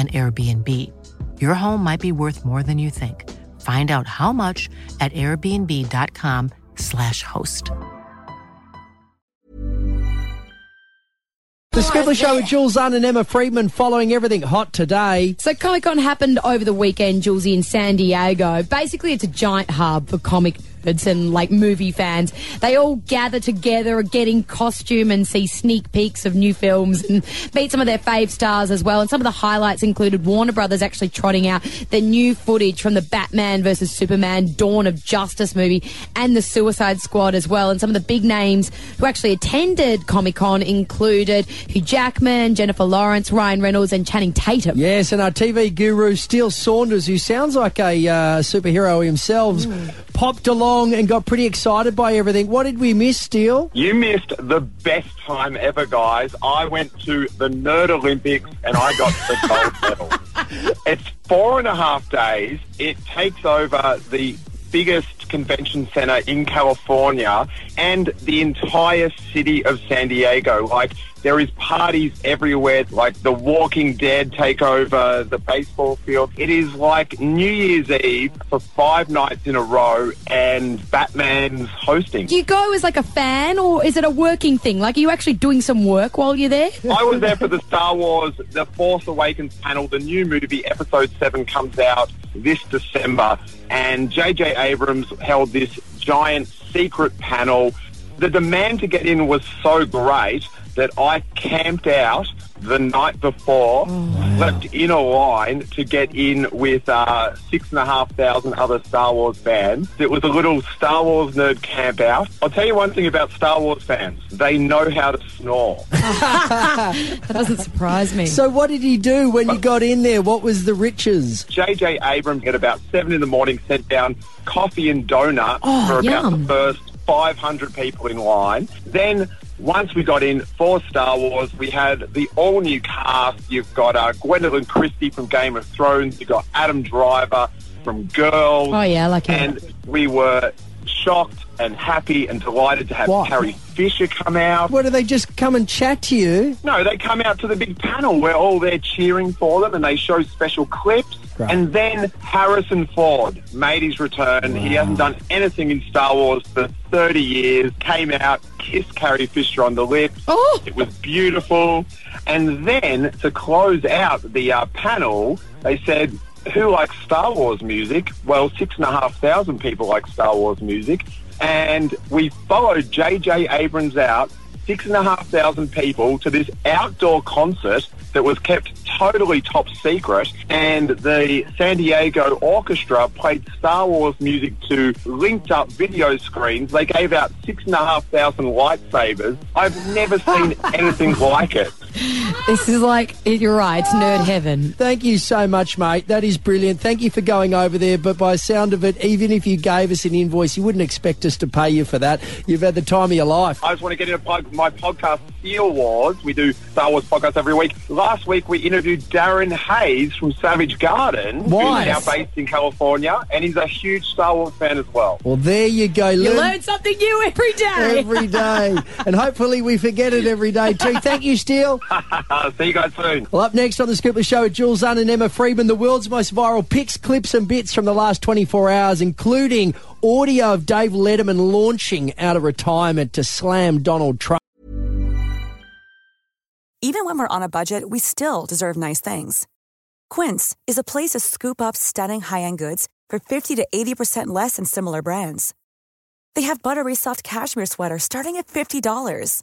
an Airbnb. Your home might be worth more than you think. Find out how much at airbnb.com/slash host. The Scribbler Show with Jules Zahn and Emma Friedman following everything hot today. So Comic Con happened over the weekend, Julesy, in San Diego. Basically, it's a giant hub for comic and like movie fans. They all gather together, get in costume, and see sneak peeks of new films and meet some of their fave stars as well. And some of the highlights included Warner Brothers actually trotting out the new footage from the Batman versus Superman Dawn of Justice movie and the Suicide Squad as well. And some of the big names who actually attended Comic Con included Hugh Jackman, Jennifer Lawrence, Ryan Reynolds, and Channing Tatum. Yes, and our TV guru Steele Saunders, who sounds like a uh, superhero himself, popped along and got pretty excited by everything. What did we miss, Steele? You missed the best time ever, guys. I went to the Nerd Olympics and I got the gold medal. It's four and a half days. It takes over the biggest convention center in California and the entire city of San Diego. Like, there is parties everywhere, like the Walking Dead take over the baseball field. It is like New Year's Eve for five nights in a row and Batman's hosting. Do you go as like a fan or is it a working thing? Like, are you actually doing some work while you're there? I was there for the Star Wars The Force Awakens panel. The new movie, Episode 7, comes out this December. And J.J. Abrams held this giant secret panel. The demand to get in was so great that I camped out the night before, slept in a line to get in with uh, six and a half thousand other Star Wars fans. It was a little Star Wars nerd camp out. I'll tell you one thing about Star Wars fans. They know how to snore. That doesn't surprise me. So, what did he do when you got in there? What was the riches? J.J. Abrams at about seven in the morning sent down coffee and donuts Oh, for about yum. the first 500 people in line. Then, once we got in for Star Wars, we had the all new cast. You've got uh, Gwendoline Christie from Game of Thrones, you've got Adam Driver from Girls. Oh, yeah, I like. And we were shocked and happy and delighted to have What? Carrie Fisher come out. What do they just come and chat to you? No, they come out to the big panel where all they're cheering for them and they show special clips. Right. And then Harrison Ford made his return. He hasn't done anything in Star Wars for 30 years. Came out, kissed Carrie Fisher on the lips. Oh! It was beautiful. And then to close out the uh, panel, they said, who likes Star Wars music? Well, six and a half thousand people like Star Wars music. And we followed J.J. Abrams out, six and a half thousand people, to this outdoor concert that was kept totally top secret. And the San Diego Orchestra played Star Wars music to linked up video screens. They gave out six and a half thousand lightsabers. I've never seen anything like it. This is like, you're right, it's nerd heaven. Thank you so much, mate. That is brilliant. Thank you for going over there. But by sound of it, even if you gave us an invoice, you wouldn't expect us to pay you for that. You've had the time of your life. I just want to get into plug my podcast, Steel Wars. We do Star Wars podcasts every week. Last week we interviewed Darren Hayes from Savage Garden, Nice. who's now based in California, and he's a huge Star Wars fan as well. Well, there you go. You Learn learn something new every day. every day. and hopefully we forget it every day too. Thank you, Steele. See you guys soon. Well, up next on the Scribbler Show with Jules Zahn and Emma Friedman, the world's most viral pics, clips, and bits from the last 24 hours, including audio of Dave Letterman launching out of retirement to slam Donald Trump. Even when we're on a budget, we still deserve nice things. Quince is a place to scoop up stunning high-end goods for 50 to 80% less than similar brands. They have buttery soft cashmere sweaters starting at $50,